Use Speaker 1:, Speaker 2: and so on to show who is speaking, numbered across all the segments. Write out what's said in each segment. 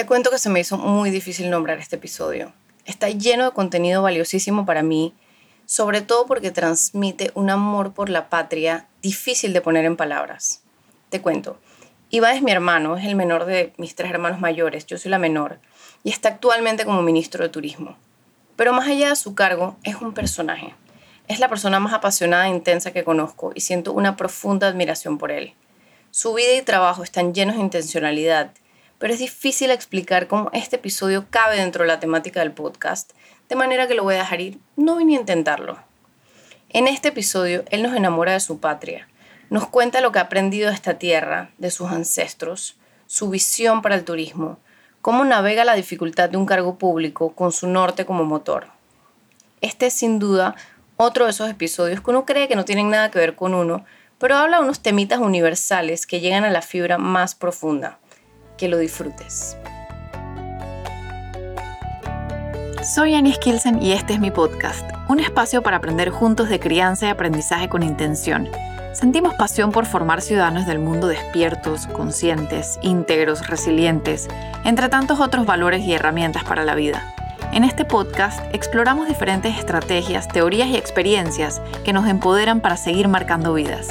Speaker 1: Te cuento que se me hizo muy difícil nombrar este episodio. Está lleno de contenido valiosísimo para mí, sobre todo porque transmite un amor por la patria difícil de poner en palabras. Te cuento, Iván es mi hermano, es el menor de mis tres hermanos mayores, yo soy la menor, y está actualmente como ministro de Turismo. Pero más allá de su cargo, es un personaje. Es la persona más apasionada e intensa que conozco y siento una profunda admiración por él. Su vida y trabajo están llenos de intencionalidad, pero es difícil explicar cómo este episodio cabe dentro de la temática del podcast, de manera que lo voy a dejar ir, no voy ni a intentarlo. En este episodio, él nos enamora de su patria, nos cuenta lo que ha aprendido de esta tierra, de sus ancestros, su visión para el turismo, cómo navega la dificultad de un cargo público con su norte como motor. Este es sin duda otro de esos episodios que uno cree que no tienen nada que ver con uno, pero habla de unos temitas universales que llegan a la fibra más profunda. Que lo disfrutes.
Speaker 2: Soy Annie Skilsen y este es mi podcast, un espacio para aprender juntos de crianza y aprendizaje con intención. Sentimos pasión por formar ciudadanos del mundo despiertos, conscientes, íntegros, resilientes, entre tantos otros valores y herramientas para la vida. En este podcast exploramos diferentes estrategias, teorías y experiencias que nos empoderan para seguir marcando vidas.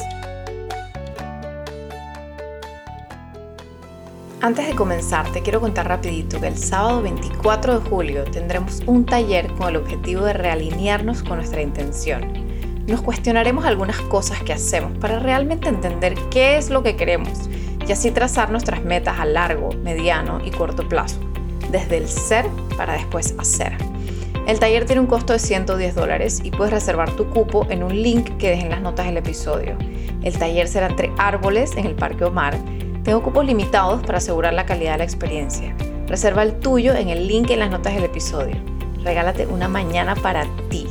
Speaker 2: Antes de comenzar, te quiero contar rapidito que el sábado 24 de julio tendremos un taller con el objetivo de realinearnos con nuestra intención. Nos cuestionaremos algunas cosas que hacemos para realmente entender qué es lo que queremos y así trazar nuestras metas a largo, mediano y corto plazo desde el ser para después hacer. El taller tiene un costo de 110 dólares y puedes reservar tu cupo en un link que dejen en las notas del episodio. El taller será entre árboles en el Parque Omar. Tengo cupos limitados para asegurar la calidad de la experiencia. Reserva el tuyo en el link en las notas del episodio. Regálate una mañana para ti.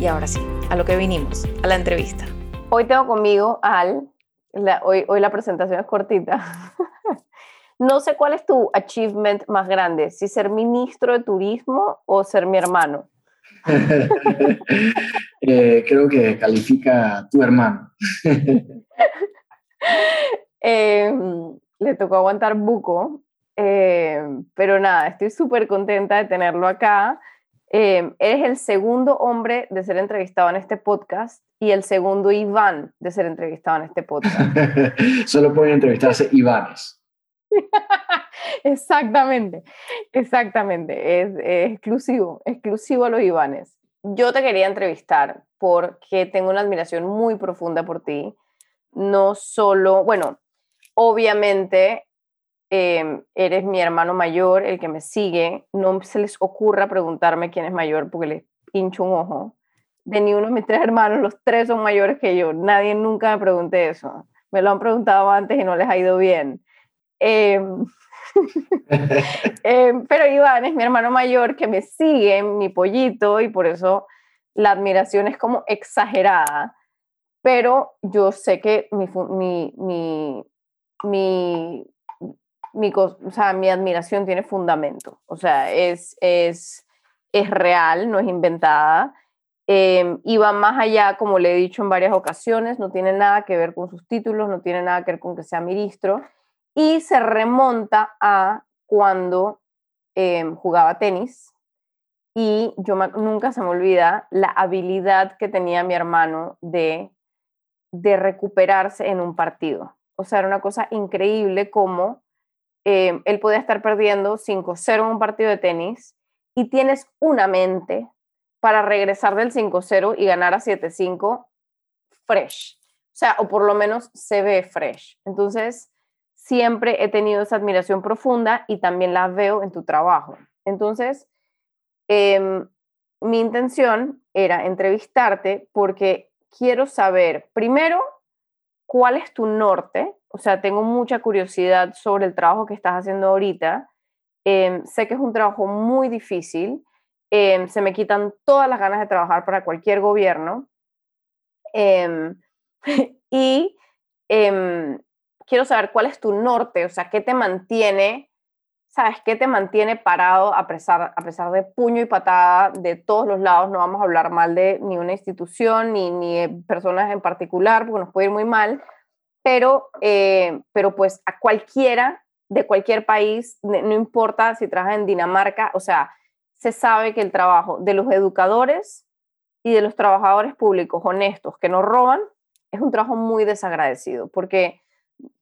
Speaker 2: Y ahora sí, a lo que vinimos, a la entrevista. Hoy tengo conmigo al... hoy, hoy la presentación es cortita. No sé cuál es tu achievement más grande, si ser ministro de turismo o ser mi hermano.
Speaker 3: Eh, creo que califica tu hermano.
Speaker 1: Em, le tocó aguantar buco, em, pero nada, estoy súper contenta de tenerlo acá. Em, eres el segundo hombre de ser entrevistado en este podcast y el segundo Iván de ser entrevistado en este podcast.
Speaker 3: Solo pueden entrevistarse Ivanes.
Speaker 1: exactamente, exactamente. Es, exclusivo, exclusivo a los Ivanes. Yo te quería entrevistar porque tengo una admiración muy profunda por ti. No solo, bueno, obviamente em, eres mi hermano mayor, el que me sigue. No se les ocurra preguntarme quién es mayor porque les pincho un ojo. De ni uno de mis tres hermanos, los tres son mayores que yo. Nadie nunca me pregunte eso. Me lo han preguntado antes y no les ha ido bien. Em, em, pero Iván es mi hermano mayor que me sigue, mi pollito, y por eso la admiración es como exagerada. Pero yo sé que mi, mi, mi, o sea, mi admiración tiene fundamento. O sea, es, es, es real, no es inventada. Eh, y va más allá, como le he dicho en varias ocasiones, no tiene nada que ver con sus títulos, no tiene nada que ver con que sea ministro, y se remonta a cuando em, jugaba tenis y yo nunca se me olvida la habilidad que tenía mi hermano de, de recuperarse en un partido. O sea, era una cosa increíble como em, él podía estar perdiendo 5-0 en un partido de tenis y tienes una mente para regresar del 5-0 y ganar a 7-5 fresh. O sea, o por lo menos se ve fresh. Entonces, siempre he tenido esa admiración profunda y también la veo en tu trabajo. Entonces, em, mi intención era entrevistarte porque quiero saber, primero, cuál es tu norte. O sea, tengo mucha curiosidad sobre el trabajo que estás haciendo ahorita. Em, sé que es un trabajo muy difícil. Em, se me quitan todas las ganas de trabajar para cualquier gobierno. y quiero saber cuál es tu norte, o sea, qué te mantiene, ¿sabes? ¿Qué te mantiene parado a pesar, a pesar de puño y patada de todos los lados? No vamos a hablar mal de ni una institución ni, ni de personas en particular, porque nos puede ir muy mal, pero, eh, pero pues a cualquiera de cualquier país, no importa si trabajas en Dinamarca, o sea, se sabe que el trabajo de los educadores y de los trabajadores públicos honestos que no roban es un trabajo muy desagradecido porque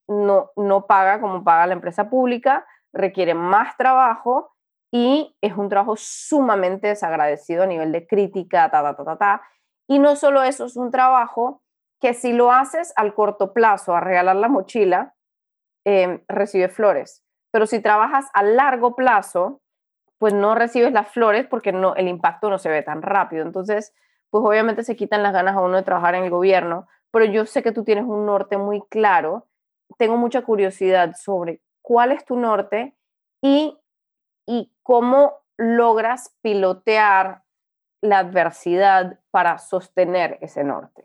Speaker 1: no, no paga como paga la empresa pública, requiere más trabajo y es un trabajo sumamente desagradecido a nivel de crítica, ta, ta, ta, ta, ta. Y no solo eso, es un trabajo que si lo haces al corto plazo, a regalar la mochila, eh, recibes flores. Pero si trabajas a largo plazo, pues no recibes las flores porque no, el impacto no se ve tan rápido. Entonces, pues obviamente se quitan las ganas a uno de trabajar en el gobierno, pero yo sé que tú tienes un norte muy claro. Tengo mucha curiosidad sobre cuál es tu norte y y cómo logras pilotear la adversidad para sostener ese norte.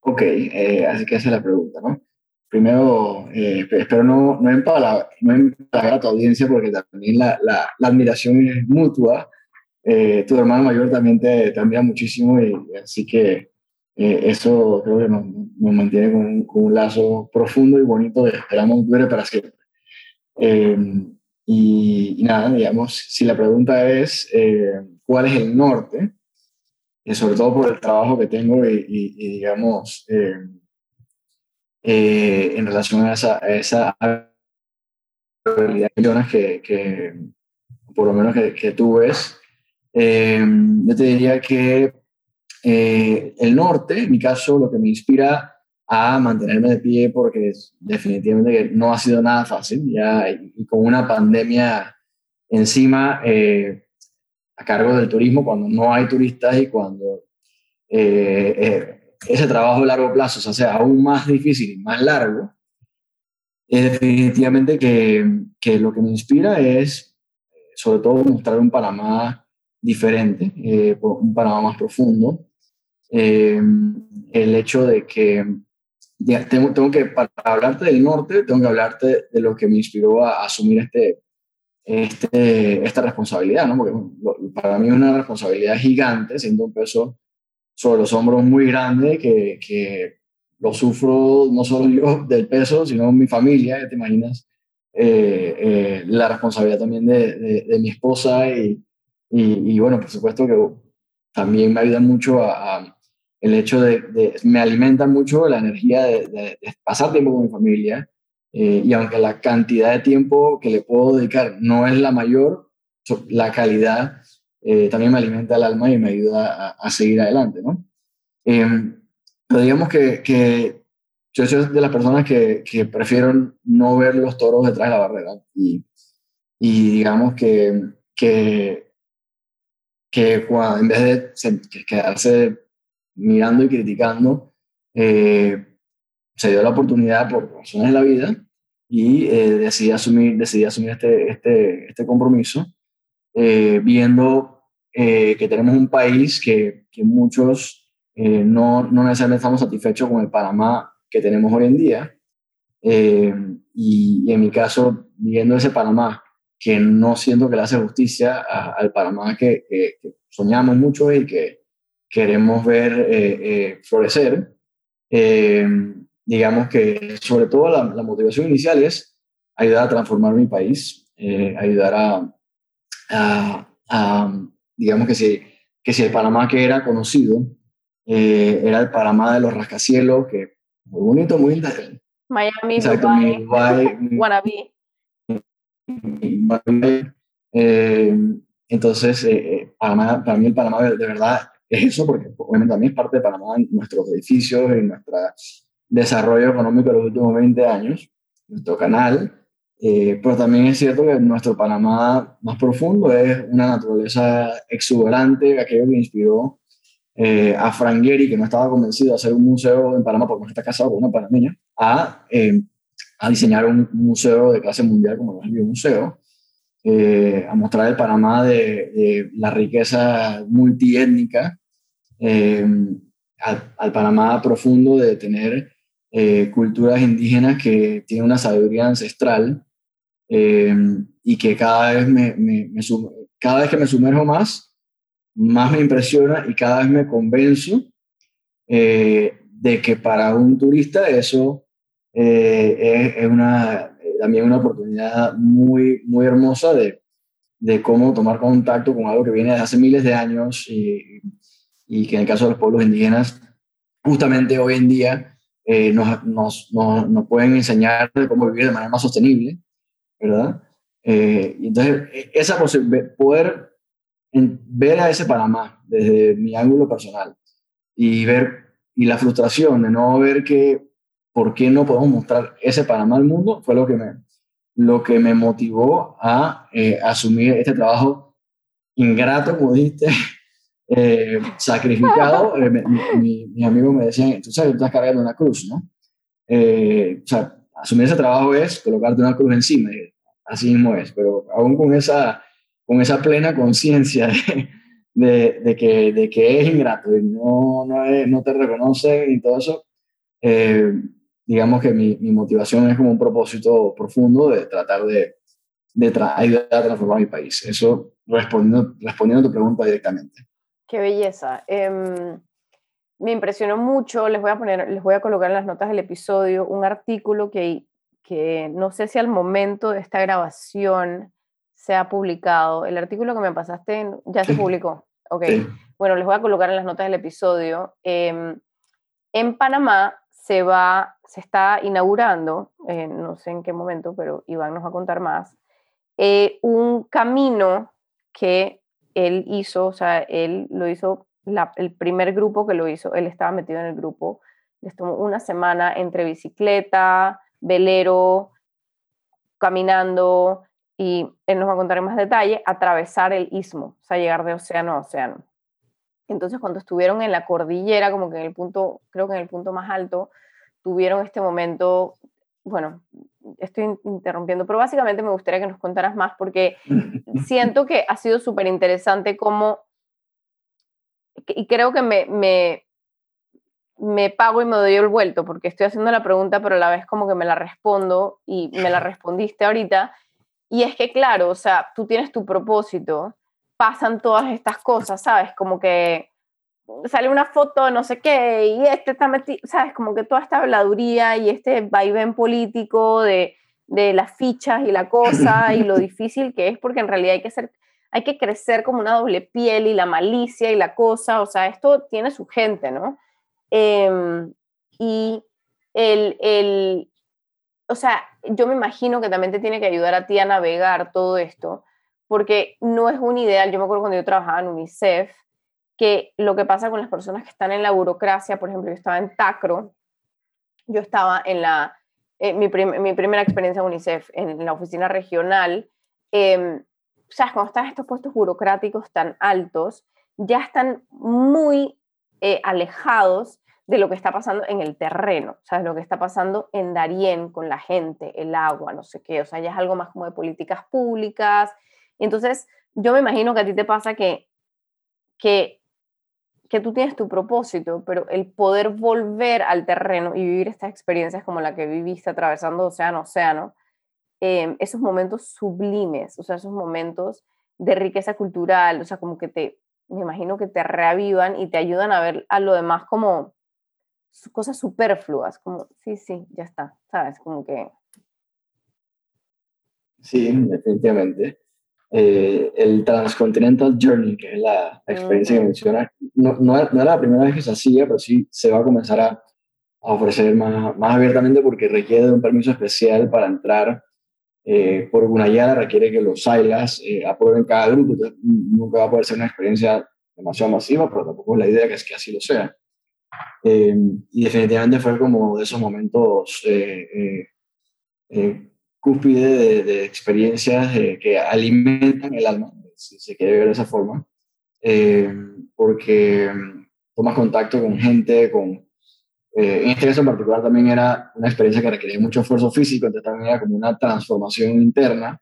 Speaker 3: Ok, eh, así que esa es la pregunta, ¿no? Primero, eh, espero no, no, empalagar, no a tu audiencia porque también la, la, admiración es mutua. Eh, tu hermano mayor también te, te admira muchísimo y así que eso creo que nos, nos mantiene con, con, un lazo profundo y bonito de esperamos dure para siempre. Y, nada, digamos, si la pregunta es eh, cuál es el norte, y sobre todo por el trabajo que tengo y, digamos, eh, eh, en relación a esa, a esa habilidad que, que, por lo menos que, que tú ves, yo te diría que el norte, en mi caso, lo que me inspira a mantenerme de pie porque definitivamente no ha sido nada fácil ya y, con una pandemia encima eh, a cargo del turismo cuando no hay turistas y cuando eh, eh, ese trabajo a largo plazo se hace aún más difícil y más largo es definitivamente que, que lo que me inspira es sobre todo mostrar un Panamá diferente, un Panamá más profundo. el hecho de que tengo, tengo, que, para hablarte del norte, tengo que hablarte de lo que me inspiró a, asumir este, este, esta responsabilidad, ¿no? Porque para mí es una responsabilidad gigante, siendo un peso sobre los hombros muy grande, que, que lo sufro no solo yo del peso, sino mi familia, ya te imaginas, eh, eh, la responsabilidad también de, de, mi esposa y, y, y, bueno, por supuesto que también me ayuda mucho a el hecho de, me alimenta mucho la energía de, pasar tiempo con mi familia eh, y aunque la cantidad de tiempo que le puedo dedicar no es la mayor, la calidad eh, también me alimenta el alma y me ayuda a, seguir adelante, ¿no? Em, pero digamos que, que, yo soy de las personas que, que, prefiero no ver los toros detrás de la barrera y, y digamos que, que, que en vez de quedarse mirando y criticando, eh, se dio la oportunidad por razones de la vida y eh, decidí asumir, decidí asumir este, este, este compromiso, eh, viendo que tenemos un país que, que muchos no, no, necesariamente estamos satisfechos con el Panamá que tenemos hoy en día. Y, en mi caso, viendo ese Panamá que no siento que le hace justicia al Panamá que, que soñamos mucho y que, queremos ver eh, eh, florecer. Eh, digamos que sobre todo la, motivación inicial es ayudar a transformar mi país, ayudar a, digamos que si, que si el Panamá que era conocido era el Panamá de los rascacielos, que muy bonito, muy lindo.
Speaker 1: Miami, Exacto, Dubai, Guanabí.
Speaker 3: entonces, para mí el Panamá de verdad es eso, porque obviamente también es parte de Panamá, nuestros edificios y nuestro desarrollo económico de los últimos 20 años, nuestro canal, eh, pero también es cierto que nuestro Panamá más profundo es una naturaleza exuberante, aquello que inspiró eh, a Frank Gehry, que no estaba convencido de hacer un museo en Panamá porque no está casado con una panameña, a, eh, a diseñar un museo de clase mundial como el Museo, eh, a mostrar el Panamá de, la riqueza multiétnica, eh, al, Panamá profundo de tener eh, culturas indígenas que tienen una sabiduría ancestral y que cada vez, me, cada vez que me sumerjo más, más me impresiona y cada vez me convenzo de que para un turista eso es, una también una oportunidad muy, muy hermosa de, de cómo tomar contacto con algo que viene de hace miles de años y, y que en el caso de los pueblos indígenas, justamente hoy en día eh, nos, nos, nos, pueden enseñar cómo vivir de manera más sostenible, ¿verdad? Eh, entonces, e, esa poder ver a ese Panamá desde mi ángulo personal y ver y la frustración de no ver que por qué no podemos mostrar ese Panamá al mundo fue lo que me lo que me motivó a eh, asumir este trabajo ingrato como dijiste eh, sacrificado eh, mi, mis amigos me decían tú sabes tú estás cargando una cruz no o sea asumir ese trabajo es colocarte una cruz encima así mismo es pero aún con esa con esa plena conciencia de, de, que, de que es ingrato y no, no, no te reconoce y todo eso, eh, digamos que mi, mi, motivación es como un propósito profundo de tratar de, de ayudar a transformar mi país. Eso respondiendo, respondiendo a tu pregunta directamente.
Speaker 1: Qué belleza. Em, me impresionó mucho, les voy a poner, les voy a colocar en las notas del episodio un artículo que, que no sé si al momento de esta grabación se ha publicado. El artículo que me pasaste ya se publicó. Ok. Bueno, les voy a colocar en las notas del episodio. Em, en Panamá se va, se está inaugurando, eh, no sé en qué momento, pero Iván nos va a contar más, eh, un camino que él hizo, o sea, él lo hizo, el primer grupo que lo hizo, él estaba metido en el grupo, les tomó una semana entre bicicleta, velero, caminando, y él nos va a contar en más detalle, atravesar el istmo, o sea, llegar de océano a océano. Entonces, cuando estuvieron en la cordillera, como que en el punto, creo que en el punto más alto, tuvieron este momento, bueno, estoy interrumpiendo, pero básicamente me gustaría que nos contaras más porque siento que ha sido súper interesante como, y creo que me, me, me pago y me doy el vuelto porque estoy haciendo la pregunta, pero a la vez como que me la respondo y me la respondiste ahorita y es que, claro, o sea, tú tienes tu propósito, pasan todas estas cosas, ¿sabes? Como que sale una foto, no sé qué, y este está metido, ¿sabes? Como que toda esta habladuría y este vaivén político de, de las fichas y la cosa y lo difícil que es, porque en realidad hay que ser, hay que crecer como una doble piel y la malicia y la cosa, o sea, esto tiene su gente, ¿no? Em, y el, el, o sea, yo me imagino que también te tiene que ayudar a ti a navegar todo esto, porque no es un ideal. Yo me acuerdo cuando yo trabajaba en UNICEF, que lo que pasa con las personas que están en la burocracia, por ejemplo, yo estaba en TACRO, yo estaba en la, eh, mi, mi, primera experiencia en UNICEF, en, la oficina regional, eh, sea, cuando están estos puestos burocráticos tan altos, ya están muy eh, alejados de lo que está pasando en el terreno, ¿sabes? Lo que está pasando en Darién con la gente, el agua, no sé qué, o sea, ya es algo más como de políticas públicas. Entonces, yo me imagino que a ti te pasa que, que, que tú tienes tu propósito, pero el poder volver al terreno y vivir estas experiencias como la que viviste atravesando océano, océano, eh, esos momentos sublimes, o sea, esos momentos de riqueza cultural, o sea, como que te, me imagino que te reavivan y te ayudan a ver a lo demás como, cosas superfluas, como, sí, sí, ya está, ¿sabes? Como que...
Speaker 3: Sí, definitivamente. Eh, el Transcontinental Journey, que es la, experiencia que menciona, no, no, era la primera vez que se hacía, pero sí se va a comenzar a, a ofrecer más, más, abiertamente porque requiere de un permiso especial para entrar. Eh, por Gunayala requiere que los SAILAS eh, aprueben cada grupo, nunca va a poder ser una experiencia demasiado masiva, pero tampoco es la idea que es que así lo sea. Eh, y definitivamente fue como de esos momentos eh, eh, eh cúspide de, experiencias que alimentan el alma, si se quiere ver de esa forma, porque mm, tomas contacto con gente, con... en este caso en particular también era una experiencia que requería mucho esfuerzo físico, entonces también era como una transformación interna,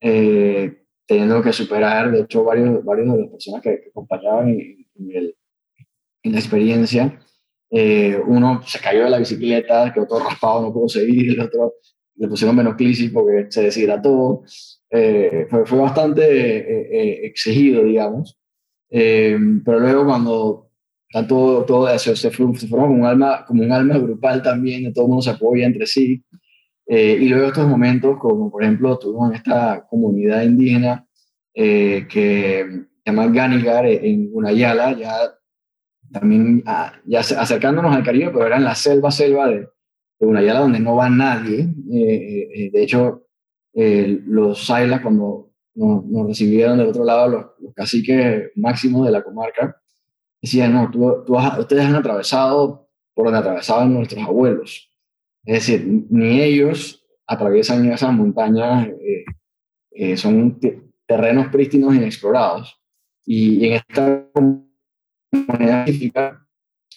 Speaker 3: teniendo que superar, de hecho, varios, varios de las personas que, acompañaban en, el, en la experiencia, eh, uno se cayó de la bicicleta, quedó todo raspado, no pudo seguir, el otro le pusieron menoclisis porque se deshidrató. Eh, fue, fue, bastante eh, exigido, digamos. pero luego cuando todo, todo eso se, se, formó como un, alma, como un alma grupal también, todo el mundo se apoya entre sí. Eh, y luego estos momentos, como por ejemplo tuvimos esta comunidad indígena eh, que se llama Ganigar en Gunayala, ya también ah, ya acercándonos al Caribe, pero era en la selva, selva de, de Gunayala donde no va nadie. de hecho, los Sailas cuando nos, recibieron del otro lado los, los, caciques máximos de la comarca, decían, no, tú, tú ustedes han atravesado por donde atravesaban nuestros abuelos. Es decir, ni ellos atraviesan esas montañas, eh, eh, son terrenos prístinos inexplorados. Y, en esta comunidad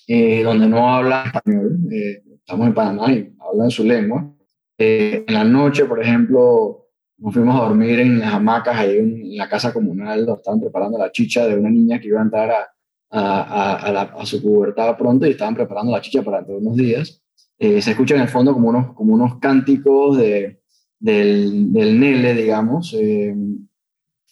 Speaker 3: eh, donde no habla español, estamos en Panamá y hablan su lengua, en la noche, por ejemplo, nos fuimos a dormir en las hamacas ahí en la casa comunal, donde estaban preparando la chicha de una niña que iba a entrar a, a, a, su pubertad pronto y estaban preparando la chicha para todos unos días. Eh, se escucha en el fondo como unos, como unos cánticos de, del, del Nele, digamos, eh,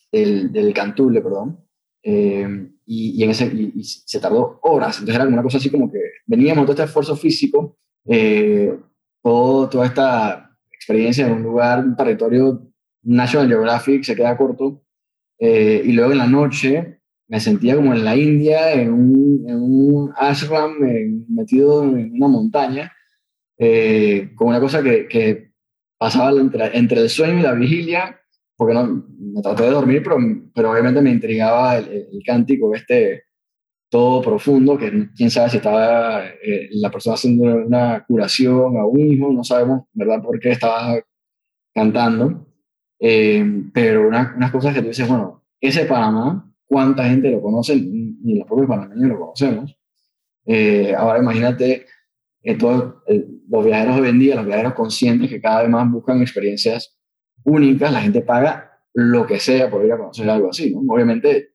Speaker 3: del, del, Cantule, perdón. Eh, y, en ese, y, se tardó horas, entonces era una cosa así como que veníamos todo este esfuerzo físico, todo, toda esta experiencia en un lugar, un territorio National Geographic se queda corto. Eh, y luego en la noche me sentía como en la India, en un, en un ashram metido en una montaña, eh, con una cosa que, que pasaba entre, entre, el sueño y la vigilia, porque no, me traté de dormir, pero, pero obviamente me intrigaba el, el, cántico este todo profundo, que quién sabe si estaba eh, la persona haciendo una curación a un hijo, no sabemos, ¿verdad?, por qué estaba cantando. Eh, pero unas cosas que tú dices, bueno, ese Panamá, ¿cuánta gente lo conoce? Ni los propios panameños lo conocemos. Eh, ahora imagínate eh, todos los viajeros hoy en día, los viajeros conscientes que cada vez más buscan experiencias únicas, la gente paga lo que sea por ir a conocer algo así, ¿no? Obviamente,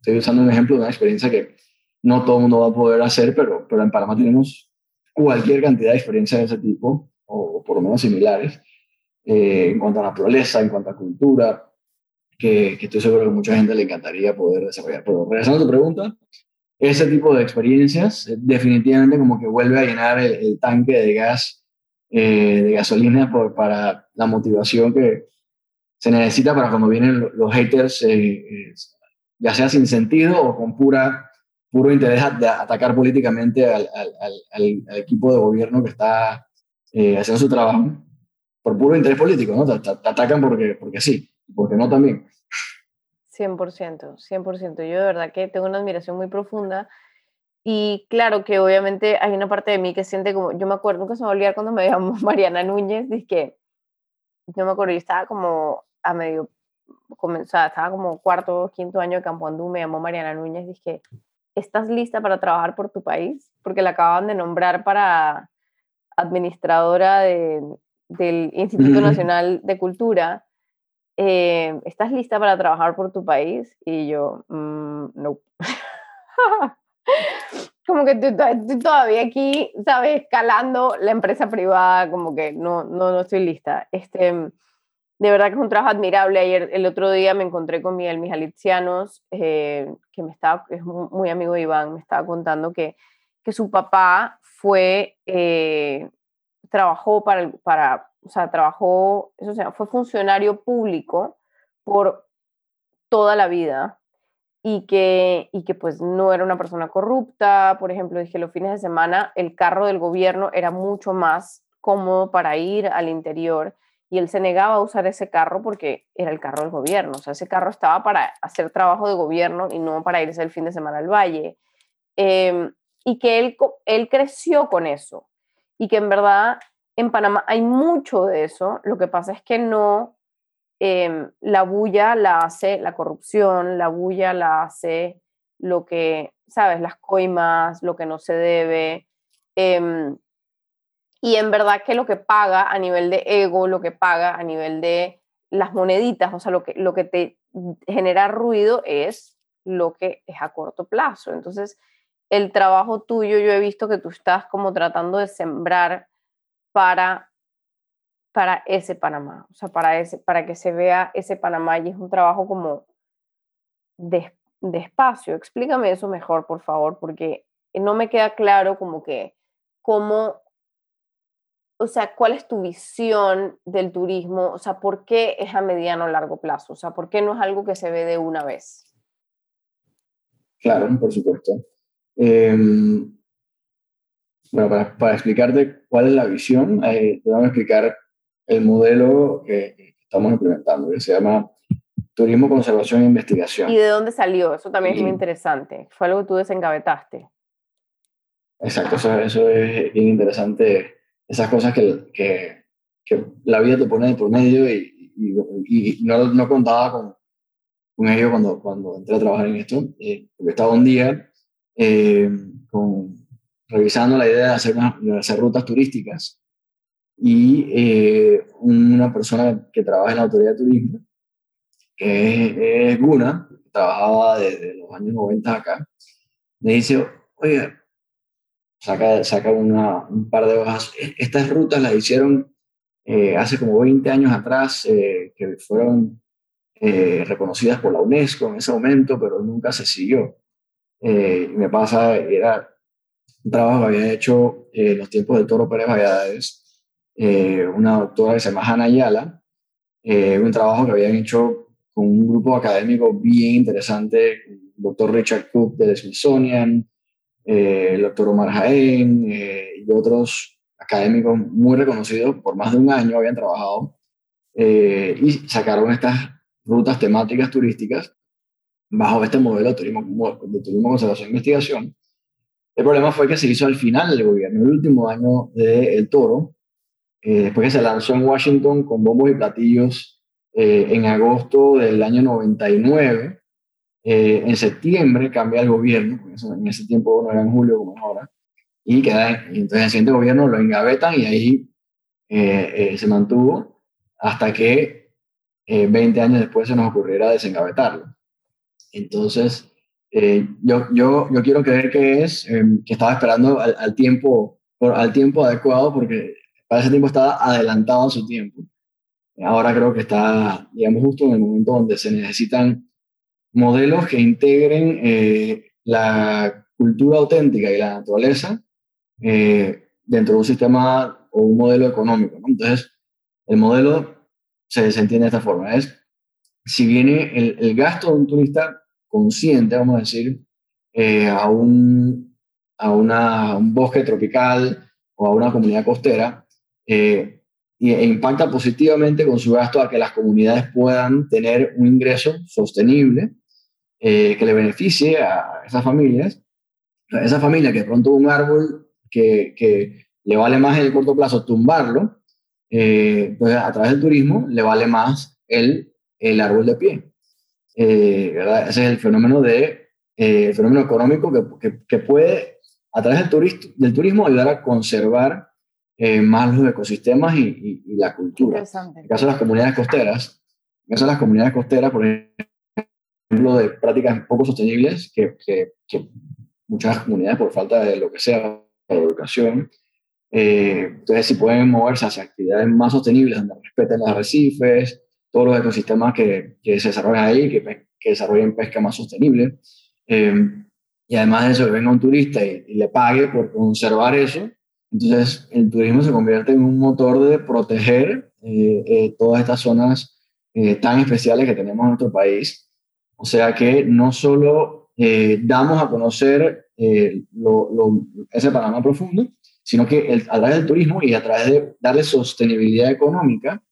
Speaker 3: estoy usando un ejemplo de una experiencia que no todo el mundo va a poder hacer, pero, pero en Panamá tenemos cualquier cantidad de experiencias de ese tipo, o por lo menos similares, eh, en cuanto a naturaleza, en cuanto a cultura, que, estoy seguro que mucha gente le encantaría poder desarrollar. Pero regresando a tu pregunta, ese tipo de experiencias eh, definitivamente como que vuelve a llenar el, tanque de gas, eh, de gasolina por, para la motivación que se necesita para cuando vienen los haters, ya sea sin sentido o con pura, puro interés de atacar políticamente al, al, al, equipo de gobierno que está haciendo su trabajo por puro interés político, ¿no? Te, atacan porque, porque sí, porque no también.
Speaker 1: 100%, 100%. Yo de verdad que tengo una admiración muy profunda y claro que obviamente hay una parte de mí que siente como, yo me acuerdo, nunca se me va a olvidar cuando me llamó Mariana Núñez, dije que, yo me acuerdo, yo estaba como a medio, estaba como cuarto, quinto año de Campo Andú, me llamó Mariana Núñez, dije, ¿estás lista para trabajar por tu país? Porque la acaban de nombrar para administradora de, del Instituto Nacional de Cultura, eh, ¿estás lista para trabajar por tu país? Y yo, mm, no. como que estoy, todavía aquí, ¿sabes? Escalando la empresa privada, como que no, no, no estoy lista. Este, de verdad que es un trabajo admirable. Ayer, el otro día me encontré con Miguel Mijalitsianos, eh, que me estaba, es muy amigo de Iván, me estaba contando que, que su papá fue eh, trabajó para, para o sea, trabajó, eso sea, fue funcionario público por toda la vida y que, y que pues no era una persona corrupta. Por ejemplo, dije, los fines de semana el carro del gobierno era mucho más cómodo para ir al interior y él se negaba a usar ese carro porque era el carro del gobierno. O sea, ese carro estaba para hacer trabajo de gobierno y no para irse el fin de semana al valle. Em, y que él, él creció con eso y que en verdad en Panamá hay mucho de eso, lo que pasa es que no, em, la bulla la hace la corrupción, la bulla la hace lo que, sabes, las coimas, lo que no se debe. Em, y en verdad que lo que paga a nivel de ego, lo que paga a nivel de las moneditas, o sea, lo que, lo que te genera ruido es lo que es a corto plazo. Entonces, el trabajo tuyo, yo he visto que tú estás como tratando de sembrar para, para ese Panamá, o sea, para, ese, para que se vea ese Panamá y es un trabajo como de, espacio. Explícame eso mejor, por favor, porque no me queda claro como que cómo, o sea, cuál es tu visión del turismo? O sea, ¿por qué es a mediano o largo plazo? O sea, ¿por qué no es algo que se ve de una vez?
Speaker 3: Claro, por supuesto. Em, bueno, para, explicarte cuál es la visión, eh, te vamos a explicar el modelo que estamos implementando, que se llama Turismo, Conservación e Investigación.
Speaker 1: ¿Y de dónde salió? Eso también es muy interesante. ¿Fue algo que tú desengavetaste?
Speaker 3: Exacto, eso, es bien interesante. Esas cosas que, que, que, la vida te pone por medio y, y, no, no, contaba con, con ello cuando, cuando entré a trabajar en esto, eh, porque estaba un día eh, con, revisando la idea de hacer, de hacer rutas turísticas y eh, una persona que trabaja en la autoridad de turismo, que es, Guna, que trabajaba desde los años 90 acá, me dice, oye, saca, saca una, un par de hojas, e, estas rutas las hicieron eh, hace como 20 años atrás, eh, que fueron reconocidas por la UNESCO en ese momento, pero nunca se siguió. me pasa, era un trabajo que había hecho en los tiempos de Toro Pérez Valladares, eh, una doctora que se llama Hannah Ayala, eh, un trabajo que habían hecho con un grupo académico bien interesante, el doctor Richard Cook del Smithsonian, eh, el doctor Omar Jaén y otros académicos muy reconocidos por más de un año habían trabajado y sacaron estas rutas temáticas turísticas bajo este modelo de turismo, de conservación e investigación. El problema fue que se hizo al final del gobierno, el último año del Toro, eh, después que se lanzó en Washington con bombos y platillos eh, en agosto del año 99. Eh, en septiembre cambia el gobierno, en ese tiempo no era en julio como ahora, y, queda, y entonces el siguiente gobierno lo engavetan y ahí se mantuvo hasta que 20 años después se nos ocurriera desengavetarlo. Entonces, yo, yo, yo quiero creer que es que estaba esperando al, al tiempo, por, al tiempo adecuado porque para ese tiempo estaba adelantado a su tiempo. Ahora creo que está, digamos, justo en el momento donde se necesitan modelos que integren eh, la cultura auténtica y la naturaleza eh, dentro de un sistema o un modelo económico. Entonces, el modelo se, se, entiende de esta forma. Es, si viene el, el gasto de un turista consciente, vamos a decir, eh, a, un, a una, un bosque tropical o a una comunidad costera, eh, e impacta positivamente con su gasto a que las comunidades puedan tener un ingreso sostenible eh, que le beneficie a esas familias. Esa familia que de pronto un árbol que, que le vale más en el corto plazo tumbarlo, eh, pues a través del turismo le vale más el, el árbol de pie. ¿verdad? Ese es el fenómeno, de, el fenómeno económico que, que, que puede, a través del, del turismo, ayudar a conservar eh, más los ecosistemas y, la cultura. En el caso de las comunidades costeras, en el caso de las comunidades costeras, por ejemplo, de prácticas poco sostenibles, que, que, muchas comunidades, por falta de lo que sea, de educación, eh, entonces si pueden moverse hacia actividades más sostenibles, donde respeten los arrecifes, todos los ecosistemas que, que se desarrollan ahí, que, que desarrollen pesca más sostenible, eh, y además de eso, que venga un turista y, y le pague por conservar eso, entonces, el turismo se convierte en un motor de proteger eh, eh, todas estas zonas eh, tan especiales que tenemos en nuestro país. O sea que no solo damos a conocer ese Panamá profundo, sino que a través del turismo y a través de darle sostenibilidad económica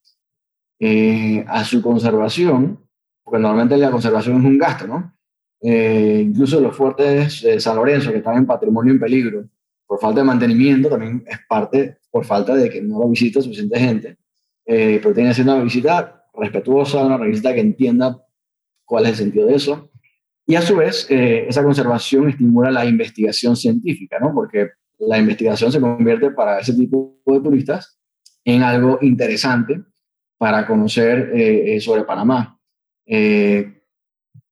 Speaker 3: a su conservación, porque normalmente la conservación es un gasto, ¿no? incluso los fuertes de San Lorenzo, que están en patrimonio en peligro, por falta de mantenimiento, también es parte por falta de que no lo visita suficiente gente, eh, pero tiene que ser una visita respetuosa, una visita que entienda cuál es el sentido de eso. Y a su vez, eh, esa conservación estimula la investigación científica, ¿no? porque la investigación se convierte para ese tipo de turistas en algo interesante para conocer eh, sobre Panamá.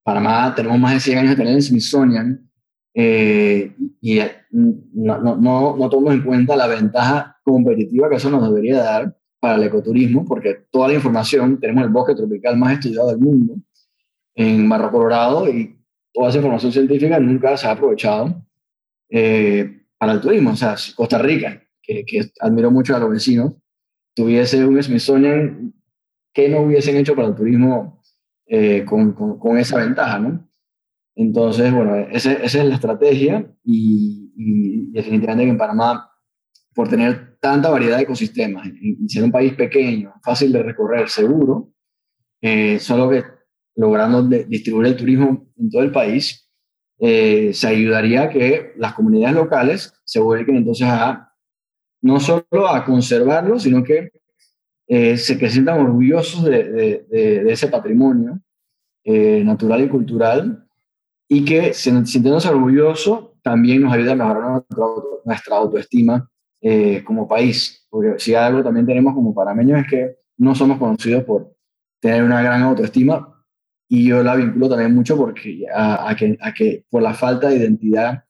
Speaker 3: Panamá tenemos más de 100 años de tener en Smithsonian eh, y no, no, no, no tomamos en cuenta la ventaja competitiva que eso nos debería dar para el ecoturismo, porque toda la información, tenemos el bosque tropical más estudiado del mundo en Barro Colorado y toda esa información científica nunca se ha aprovechado eh, para el turismo. O sea, Costa Rica, que, admiro mucho a los vecinos, tuviese un Smithsonian que no hubiesen hecho para el turismo eh, con, con, esa ventaja, ¿no? Entonces, bueno, esa, esa es la estrategia y, y, definitivamente en Panamá, por tener tanta variedad de ecosistemas y, ser un país pequeño, fácil de recorrer, seguro, eh, solo que logrando distribuir el turismo en todo el país, eh, se ayudaría a que las comunidades locales se vuelquen entonces a no solo a conservarlo, sino que eh, se que sientan orgullosos de, de, ese patrimonio eh, natural y cultural y que sintiéndose orgullosos también nos ayuda a mejorar nuestra, autoestima como país. Porque si algo también tenemos como parameños es que no somos conocidos por tener una gran autoestima, y yo la vinculo también mucho porque a, que, a, que, por la falta de identidad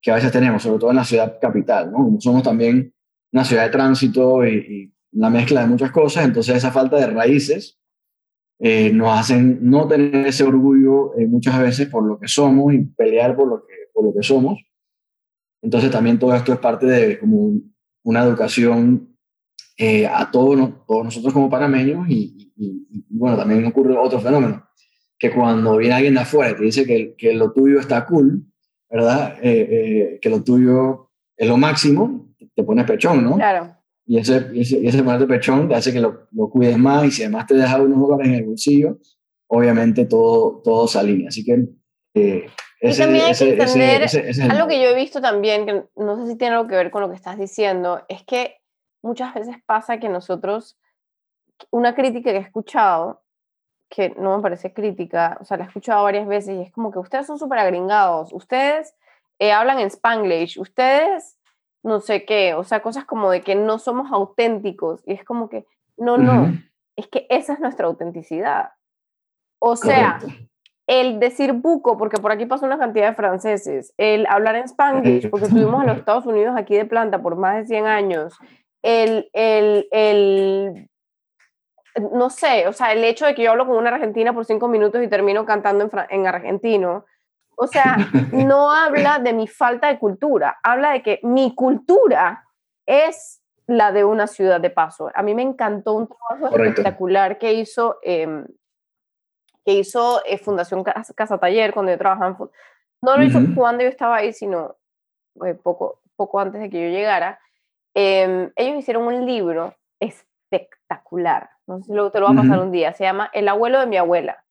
Speaker 3: que a veces tenemos, sobre todo en la ciudad capital, ¿no? Como somos también una ciudad de tránsito y, la mezcla de muchas cosas, entonces esa falta de raíces eh, nos hacen no tener ese orgullo eh, muchas veces por lo que somos y pelear por lo que, por lo que somos. Entonces también todo esto es parte de como una educación eh, a todos, todos nosotros como panameños y, y, bueno, también ocurre otro fenómeno que cuando viene alguien de afuera y te dice que, que lo tuyo está cool, ¿verdad? Eh, eh, que lo tuyo es lo máximo, te pones pechón, ¿no?
Speaker 1: Claro.
Speaker 3: Y ese, ese, ese ponerte pechón te hace que lo, lo, cuides más y si además te deja unos dólares en el bolsillo, obviamente todo, todo se alinea. Así que...
Speaker 1: Eh, ese, y también hay que entender, algo que yo he visto también, que no sé si tiene algo que ver con lo que estás diciendo, es que muchas veces pasa que nosotros, una crítica que he escuchado que no me parece crítica, o sea, la he escuchado varias veces y es como que ustedes son súper agringados, ustedes eh, hablan en spanglish, ustedes no sé qué, o sea, cosas como de que no somos auténticos y es como que, no, no, es que esa es nuestra autenticidad. O sea, el decir buco, porque por aquí pasó una cantidad de franceses, el hablar en spanglish, porque estuvimos en los Estados Unidos aquí de planta por más de 100 años, el, el, el no sé, o sea, el hecho de que yo hablo con una argentina por cinco minutos y termino cantando en, en argentino, o sea, no habla de mi falta de cultura, habla de que mi cultura es la de una ciudad de paso. A mí me encantó un trabajo espectacular que hizo, em, que hizo eh, Fundación Casa, Taller cuando yo trabajaba en... No lo hizo cuando yo estaba ahí, sino eh, poco, poco antes de que yo llegara. Em, ellos hicieron un libro espectacular no sé si luego te lo va a pasar un día, se llama El abuelo de mi abuela.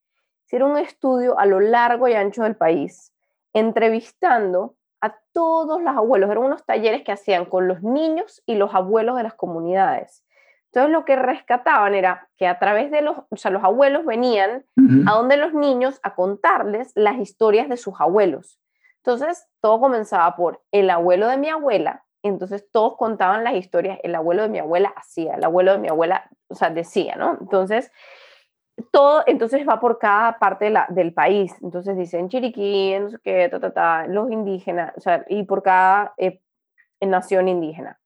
Speaker 1: Hicieron un estudio a lo largo y ancho del país, entrevistando a todos los abuelos. Eran unos talleres que hacían con los niños y los abuelos de las comunidades. Entonces lo que rescataban era que a través de los, o sea, los abuelos venían a donde los niños a contarles las historias de sus abuelos. Entonces todo comenzaba por el abuelo de mi abuela, entonces todos contaban las historias, el abuelo de mi abuela hacía, el abuelo de mi abuela, o sea, decía, ¿no? Entonces, todo, entonces va por cada parte del país. Entonces dicen Chiriquí, no sé qué, ta, ta, ta, los indígenas, o sea, y por cada eh, nación indígena.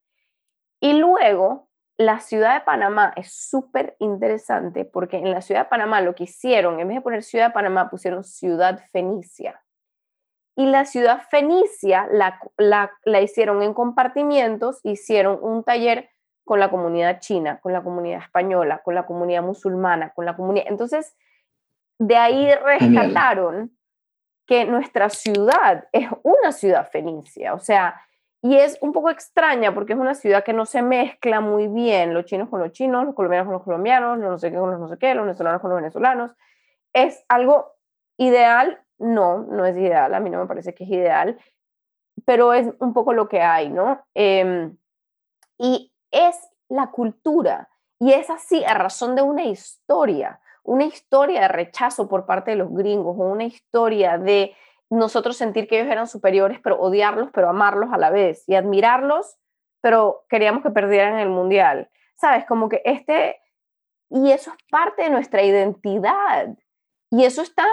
Speaker 1: Y luego, la ciudad de Panamá es súper interesante porque en la ciudad de Panamá lo que hicieron, en vez de poner ciudad de Panamá, pusieron ciudad fenicia. Y la ciudad fenicia la, la, hicieron en compartimientos, hicieron un taller con la comunidad china, con la comunidad española, con la comunidad musulmana, con la comunidad... Entonces, de ahí rescataron que nuestra ciudad es una ciudad fenicia, o sea, y es un poco extraña porque es una ciudad que no se mezcla muy bien los chinos con los chinos, los colombianos con los colombianos, los no sé qué con los no sé qué, los venezolanos con los venezolanos. Es algo ideal no, no es ideal, a mí no me parece que es ideal, pero es un poco lo que hay, ¿no? Em, y es la cultura, y es así a razón de una historia, una historia de rechazo por parte de los gringos, o una historia de nosotros sentir que ellos eran superiores, pero odiarlos, pero amarlos a la vez, y admirarlos, pero queríamos que perdieran el mundial. ¿Sabes? Como que este, y eso es parte de nuestra identidad. Y eso está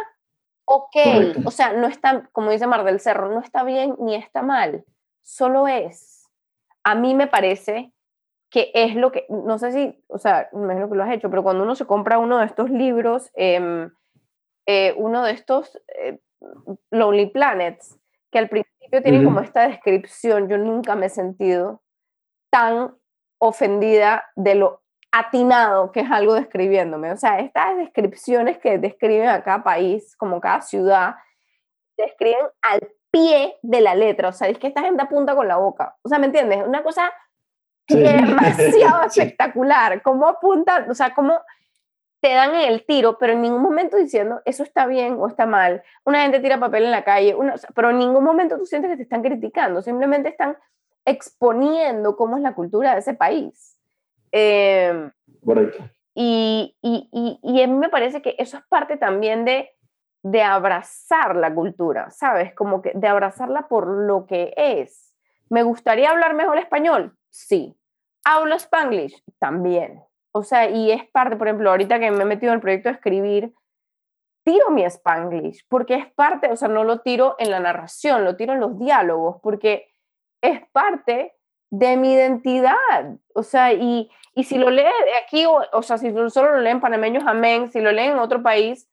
Speaker 1: ok, o sea, no está, como dice Mar del Cerro, no está bien ni está mal, solo es. A mí me parece que es lo que, no sé si, o sea, no es lo que lo has hecho, pero cuando uno se compra uno de estos libros, em, eh, uno de estos eh, Lonely Planets, que al principio tienen como esta descripción, yo nunca me he sentido tan ofendida de lo atinado que es algo describiéndome. O sea, estas descripciones que describen a cada país, como cada ciudad, describen al pie de la letra. O sea, es que esta gente apunta con la boca. O sea, ¿me entiendes? Una cosa demasiado espectacular. ¿Cómo apuntan? O sea, cómo te dan el tiro, pero en ningún momento diciendo eso está bien o está mal. Una gente tira papel en la calle, pero en ningún momento tú sientes que te están criticando, simplemente están exponiendo cómo es la cultura de ese país.
Speaker 3: Eh, Correcto.
Speaker 1: Y, y, y, y, a mí me parece que eso es parte también de, de abrazar la cultura, ¿sabes? Como que de abrazarla por lo que es. ¿Me gustaría hablar mejor español? Sí. ¿Hablo spanglish? También. O sea, y es parte, por ejemplo, ahorita que me he metido en el proyecto de escribir, tiro mi spanglish, porque es parte, o sea, no lo tiro en la narración, lo tiro en los diálogos, porque es parte de mi identidad. O sea, y, y si lo lee aquí, o, o, sea, si solo lo leen panameños, amén, si lo leen en otro país,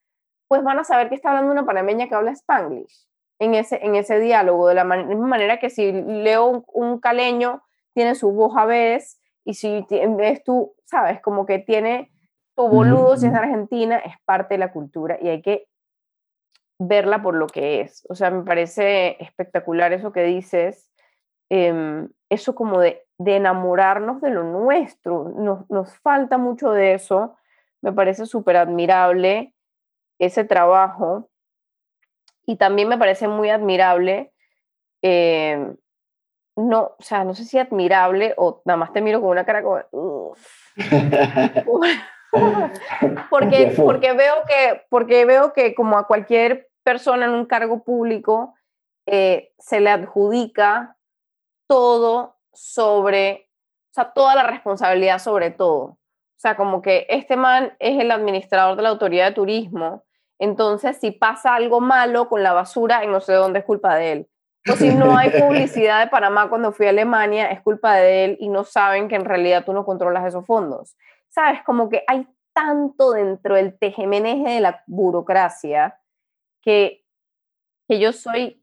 Speaker 1: pues van a saber que está hablando una panameña que habla spanglish en ese, en ese diálogo, de la misma manera que si leo un, un caleño, tiene su voz a veces, y si ves tú, sabes, como que tiene tu boludo, si es de Argentina, es parte de la cultura y hay que verla por lo que es. O sea, me parece espectacular eso que dices, em, eso como de, de, enamorarnos de lo nuestro. Nos, nos falta mucho de eso. Me parece súper admirable ese trabajo. Y también me parece muy admirable eh, no, o sea, no sé si admirable o nada más te miro con una cara como, porque, porque, veo que, porque veo que como a cualquier persona en un cargo público eh, se le adjudica todo sobre, o sea, toda la responsabilidad sobre todo. O sea, como que este man es el administrador de la autoridad de turismo, entonces si pasa algo malo con la basura, en no sé dónde es culpa de él. O si no hay publicidad de Panamá cuando fui a Alemania, es culpa de él y no saben que en realidad tú no controlas esos fondos. ¿Sabes? Como que hay tanto dentro del tejemeneje de la burocracia que, que yo soy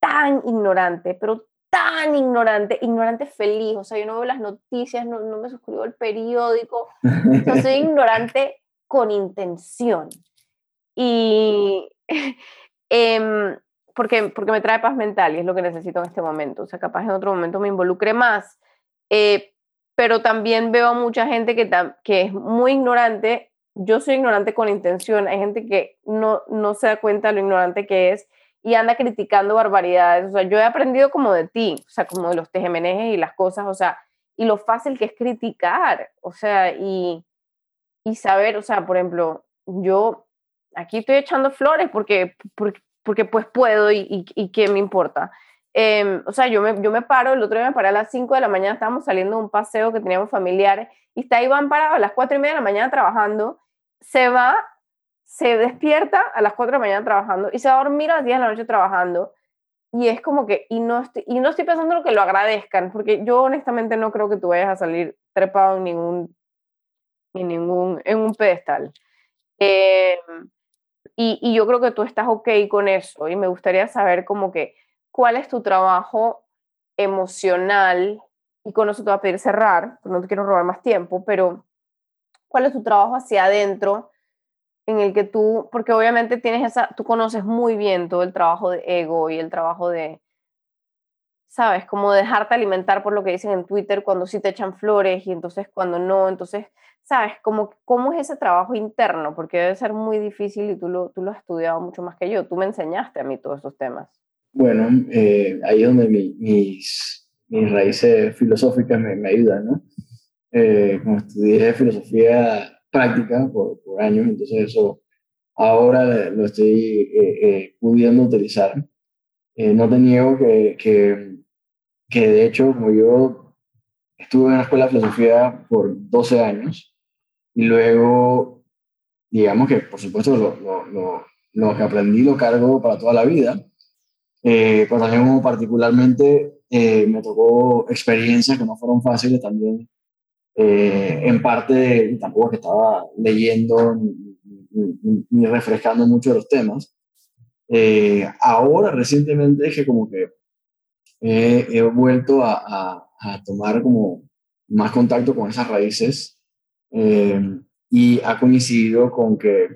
Speaker 1: tan ignorante, pero tan ignorante, ignorante feliz. O sea, yo no veo las noticias, no, no me suscribo al periódico. O sea, soy ignorante con intención. Y eh, porque, porque me trae paz mental y es lo que necesito en este momento. O sea, capaz en otro momento me involucre más. Eh, pero también veo a mucha gente que, que es muy ignorante. Yo soy ignorante con intención. Hay gente que no, no se da cuenta de lo ignorante que es y anda criticando barbaridades. O sea, yo he aprendido como de ti, o sea, como de los tejemenejes y las cosas, o sea, y lo fácil que es criticar, o sea, y, y saber, o sea, por ejemplo, yo aquí estoy echando flores porque, porque, porque pues puedo y, y, qué me importa. Em, o sea, yo me, yo me paro, el otro día me paré a las 5 de la mañana, estábamos saliendo de un paseo que teníamos familiares, y está Iván parado a las 4 y media de la mañana trabajando, se va, se despierta a las 4 de la mañana trabajando y se va a dormir a las 10 de la noche trabajando. Y es como que, y no estoy, y no estoy pensando en que lo agradezcan, porque yo honestamente no creo que tú vayas a salir trepado en ningún, en ningún, en un pedestal. Eh, y, yo creo que tú estás ok con eso y me gustaría saber como que cuál es tu trabajo emocional y con eso te voy a pedir cerrar, no te quiero robar más tiempo, pero cuál es tu trabajo hacia adentro en el que tú, porque obviamente tienes esa, tú conoces muy bien todo el trabajo de ego y el trabajo de, sabes, como dejarte alimentar por lo que dicen en Twitter cuando sí te echan flores y entonces cuando no, entonces ¿sabes? Como, ¿Cómo es ese trabajo interno? Porque debe ser muy difícil y tú lo, tú lo has estudiado mucho más que yo. Tú me enseñaste a mí todos esos temas.
Speaker 3: Bueno, eh, ahí es donde mis, mis raíces filosóficas me, me ayudan, ¿no? Eh, como estudié filosofía práctica por, por, años, entonces eso ahora lo estoy eh, eh, pudiendo utilizar. no te niego que, que, que, de hecho, como yo estuve en la escuela de filosofía por 12 años, y luego, digamos que por supuesto lo, lo, lo, que aprendí lo cargo para toda la vida, eh, pero también particularmente eh, me tocó experiencias que no fueron fáciles también, eh, en parte tampoco que estaba leyendo ni, ni, refrescando mucho de los temas. Eh, ahora recientemente es que como que he vuelto a, a, a tomar como más contacto con esas raíces eh, y ha coincidido con que,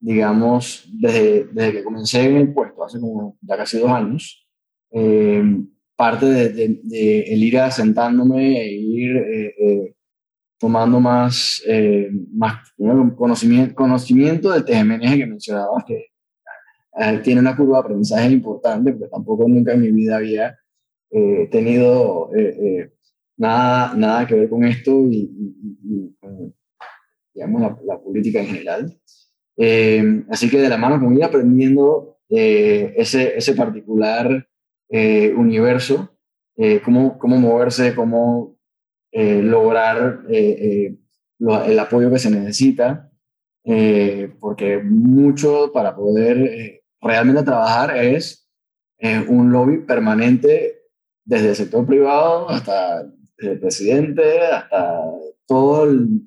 Speaker 3: digamos, desde, desde que comencé en el puesto, hace como ya casi dos años, eh, parte de, de, el ir asentándome e ir eh, tomando más, más conocimiento, conocimiento del TGMNG que mencionabas, que tiene una curva de aprendizaje importante, porque tampoco nunca en mi vida había tenido nada, nada que ver con esto y, con, digamos, la, política en general. Eh, así que de la mano con ir aprendiendo eh, ese, ese particular eh, universo, cómo, cómo moverse, cómo lograr el apoyo que se necesita, porque mucho para poder realmente trabajar es un lobby permanente desde el sector privado hasta el presidente, hasta todo el,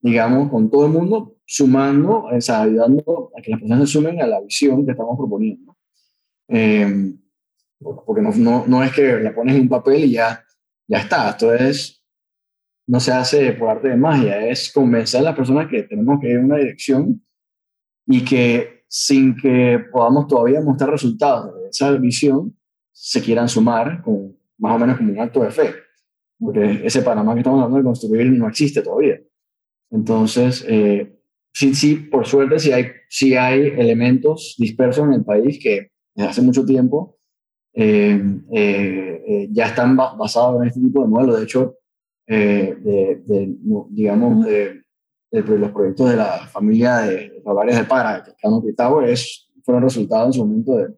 Speaker 3: digamos, con todo el mundo, sumando, o sea, ayudando a que las personas se sumen a la visión que estamos proponiendo. Eh, porque no, no, no, es que la pones un papel y ya, ya está, esto es, no se hace por arte de magia, es convencer a las personas que tenemos que ir en una dirección y que sin que podamos todavía mostrar resultados de esa visión, se quieran sumar con más o menos como un acto de fe porque ese Panamá que estamos hablando de construir no existe todavía. Entonces, eh, sí, sí, por suerte sí hay, sí hay elementos dispersos en el país que desde hace mucho tiempo eh, eh, ya están basados en este tipo de modelos. De hecho, de, digamos, de, los proyectos de la familia de hogares de Para, que están es, fueron resultados en su momento de,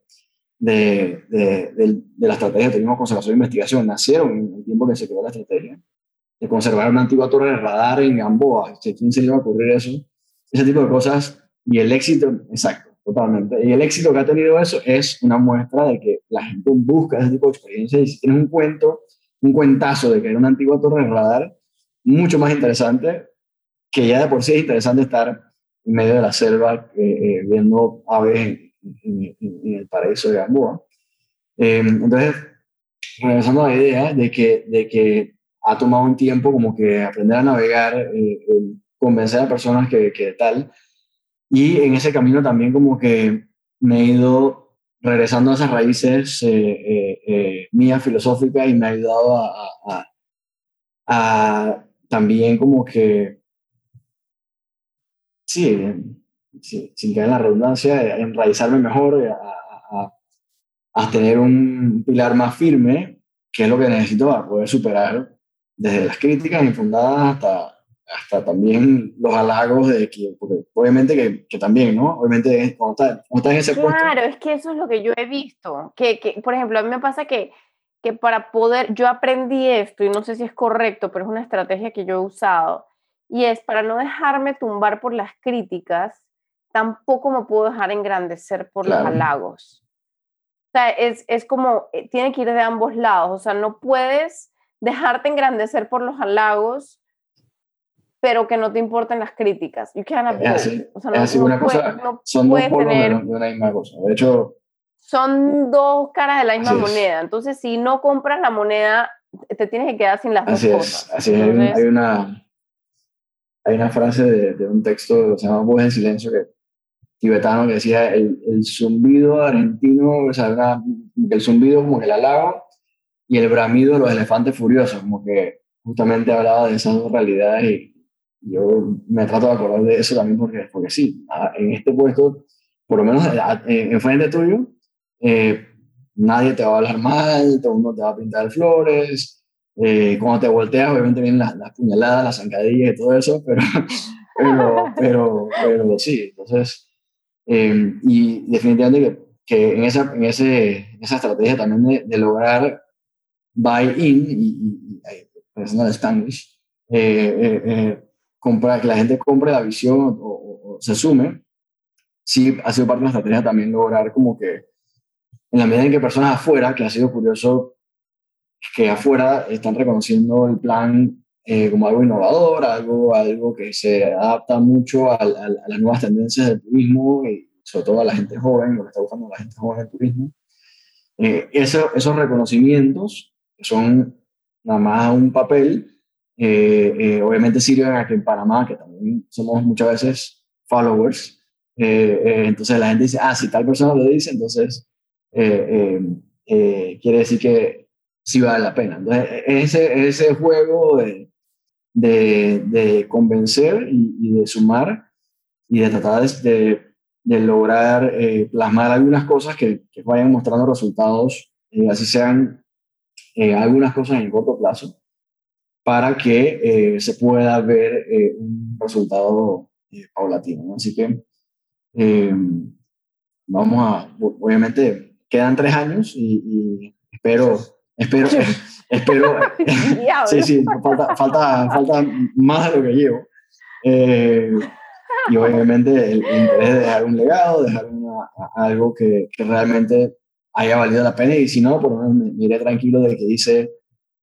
Speaker 3: de, de, de, la estrategia de turismo, conservación e investigación nacieron en el tiempo que se creó la estrategia de conservar una antigua torre de radar en Gamboa. ¿Quién se le iba a ocurrir eso? Ese tipo de cosas. Y el éxito, exacto, totalmente. Y el éxito que ha tenido eso es una muestra de que la gente busca ese tipo de experiencias. Y si tienes un cuento, un cuentazo de que era una antigua torre de radar, mucho más interesante, que ya de por sí es interesante estar en medio de la selva eh, eh, viendo aves en, el paraíso de Gamboa. Eh, entonces, regresando a la idea de que, de que ha tomado un tiempo como que aprender a navegar, eh, convencer a personas que, que tal, y en ese camino también como que me he ido regresando a esas raíces eh, eh mías filosóficas y me ha ayudado a, a, a, también como que, sí, sin, caer en la redundancia, enraizarme mejor, eh, a, a, tener un pilar más firme, que es lo que necesito para poder superar desde las críticas infundadas hasta, hasta también los halagos de que, obviamente que, que, también, ¿no? Obviamente cuando estás, está en ese
Speaker 1: claro, puesto. Claro, es que eso es lo que yo he visto, que, que, por ejemplo, a mí me pasa que, que para poder, yo aprendí esto y no sé si es correcto, pero es una estrategia que yo he usado, y es para no dejarme tumbar por las críticas, tampoco me puedo dejar engrandecer por los halagos. O sea, es, es como, eh, tiene que ir de ambos lados, o sea, no puedes dejarte engrandecer por los halagos, pero que no te importen las críticas. You can't
Speaker 3: es así, o sea, no, es así una cosa, son dos polos de, una misma cosa. De hecho...
Speaker 1: Son dos caras de la misma moneda, entonces si no compras la moneda, te tienes que quedar sin las dos cosas.
Speaker 3: Así es, hay, una... Hay una frase de, de un texto que se llama Voz en Silencio que tibetano que decía el, el zumbido argentino, o sea, el zumbido como que el halago y el bramido de los elefantes furiosos, como que justamente hablaba de esas dos realidades y yo me trato de acordar de eso también porque, porque sí, en este puesto, por lo menos en frente tuyo, eh, nadie te va a hablar mal, todo el mundo te va a pintar flores, eh, cuando te volteas obviamente vienen las, las, puñaladas, las zancadillas y todo eso, pero, pero, pero, pero sí, entonces eh, y definitivamente que, en, esa, en, ese, esa estrategia también de, lograr buy-in y, y, personal Spanish, eh, eh, comprar, que la gente compre la visión o, se sume, sí ha sido parte de la estrategia también lograr como que en la medida en que personas afuera, que ha sido curioso, que afuera están reconociendo el plan eh, como algo innovador, algo, algo que se adapta mucho a, a, las nuevas tendencias del turismo y sobre todo a la gente joven, lo que está buscando la gente joven del turismo. Eh, eso, esos reconocimientos, son nada más un papel, obviamente sirven aquí en Panamá, que también somos muchas veces followers. entonces la gente dice, ah, si tal persona lo dice, entonces quiere decir que sí vale la pena. Entonces, ese, ese juego de, de, de convencer y, de sumar y de tratar de, de lograr eh, plasmar algunas cosas que, vayan mostrando resultados, eh, así sean eh, algunas cosas en corto plazo, para que se pueda ver un resultado paulatino. Así que vamos a, obviamente, quedan tres años y, y espero, espero, espero, sí, sí, falta, falta, falta más de lo que llevo y obviamente el, interés de dejar un legado, dejar algo que, que, realmente haya valido la pena y si no, por lo menos me, iré tranquilo de que hice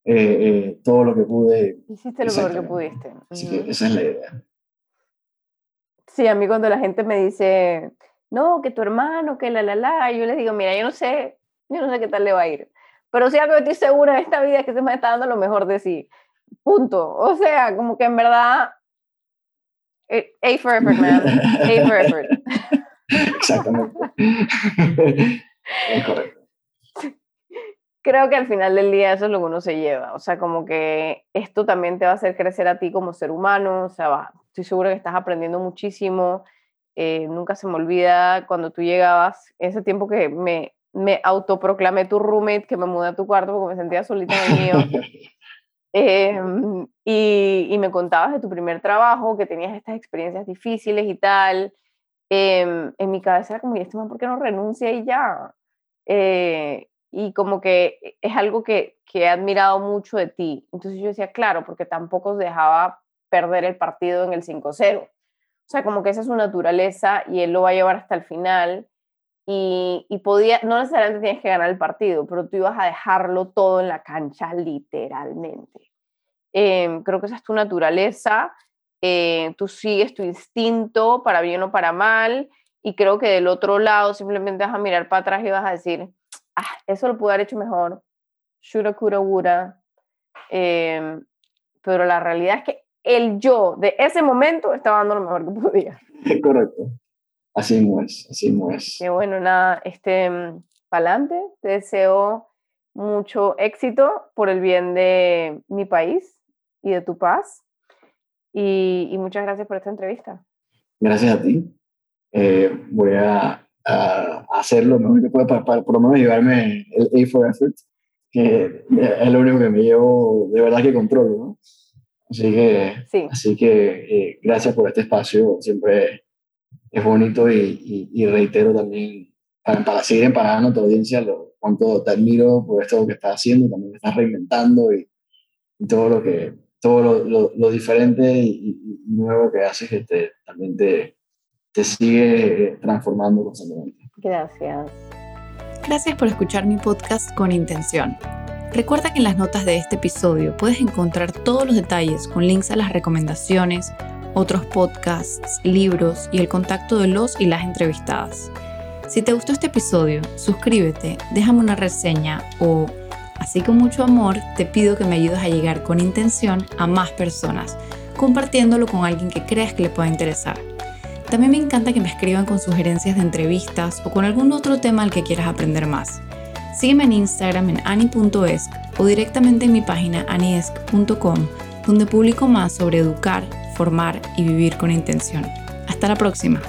Speaker 3: eh, eh, todo lo que pude.
Speaker 1: Hiciste lo mejor que pudiste.
Speaker 3: Así que esa es la idea.
Speaker 1: Sí, a mí cuando la gente me dice, no, que tu hermano, que la, la, la, yo les digo, mira, yo no sé, yo no sé qué tal le va a ir. Pero sí algo que estoy segura en esta vida es que se me está dando lo mejor de sí. Punto. O sea, como que en verdad a for effort, man. A for effort.
Speaker 3: Exactamente. es correcto.
Speaker 1: Creo que al final del día eso es lo que uno se lleva. O sea, como que esto también te va a hacer crecer a ti como ser humano. O sea, va, estoy seguro que estás aprendiendo muchísimo. Eh, nunca se me olvida cuando tú llegabas, ese tiempo que me, me autoproclamé tu roommate, que me mudé a tu cuarto porque me sentía solita en el mío. Em, y, y, me contabas de tu primer trabajo, que tenías estas experiencias difíciles y tal. Eh, en mi cabeza era como, ¿y este man por qué no renuncia y ya? Eh, y como que es algo que, que, he admirado mucho de ti. Entonces yo decía, claro, porque tampoco dejaba perder el partido en el 5-0. O sea, como que esa es su naturaleza y él lo va a llevar hasta el final y, y, podía, no necesariamente tienes que ganar el partido, pero tú ibas a dejarlo todo en la cancha literalmente. Em, creo que esa es tu naturaleza, eh, tú sigues tu instinto para bien o para mal y creo que del otro lado simplemente vas a mirar para atrás y vas a decir, ah, eso lo pude haber hecho mejor, shura kura wura, eh, pero la realidad es que el yo de ese momento estaba dando lo mejor que podía.
Speaker 3: Correcto. Así es, así es.
Speaker 1: Qué bueno, nada, este, mm, pa'lante, te deseo mucho éxito por el bien de mi país y de tu paz. Y, y muchas gracias por esta entrevista.
Speaker 3: Gracias a ti. Eh, voy a, a, hacer lo mejor que pueda para, para, por lo menos llevarme el A for Effort, que es lo único que me llevo de verdad que controlo, ¿no? Así que, sí. así que eh, gracias por este espacio. Siempre es bonito y, y, reitero también para, para, seguir emparando a tu audiencia lo cuánto te admiro por esto que estás haciendo, también te estás reinventando y, todo lo que todo lo, lo, diferente y, nuevo que haces que te, también te, te sigue transformando constantemente.
Speaker 1: Gracias.
Speaker 2: Gracias por escuchar mi podcast con intención. Recuerda que en las notas de este episodio puedes encontrar todos los detalles con links a las recomendaciones, otros podcasts, libros y el contacto de los y las entrevistadas. Si te gustó este episodio, suscríbete, déjame una reseña o, así con mucho amor, te pido que me ayudes a llegar con intención a más personas, compartiéndolo con alguien que creas que le pueda interesar. También me encanta que me escriban con sugerencias de entrevistas o con algún otro tema al que quieras aprender más. Sígueme en Instagram en ani.esc o directamente en mi página aniesc.com, donde publico más sobre educar, formar y vivir con intención. Hasta la próxima.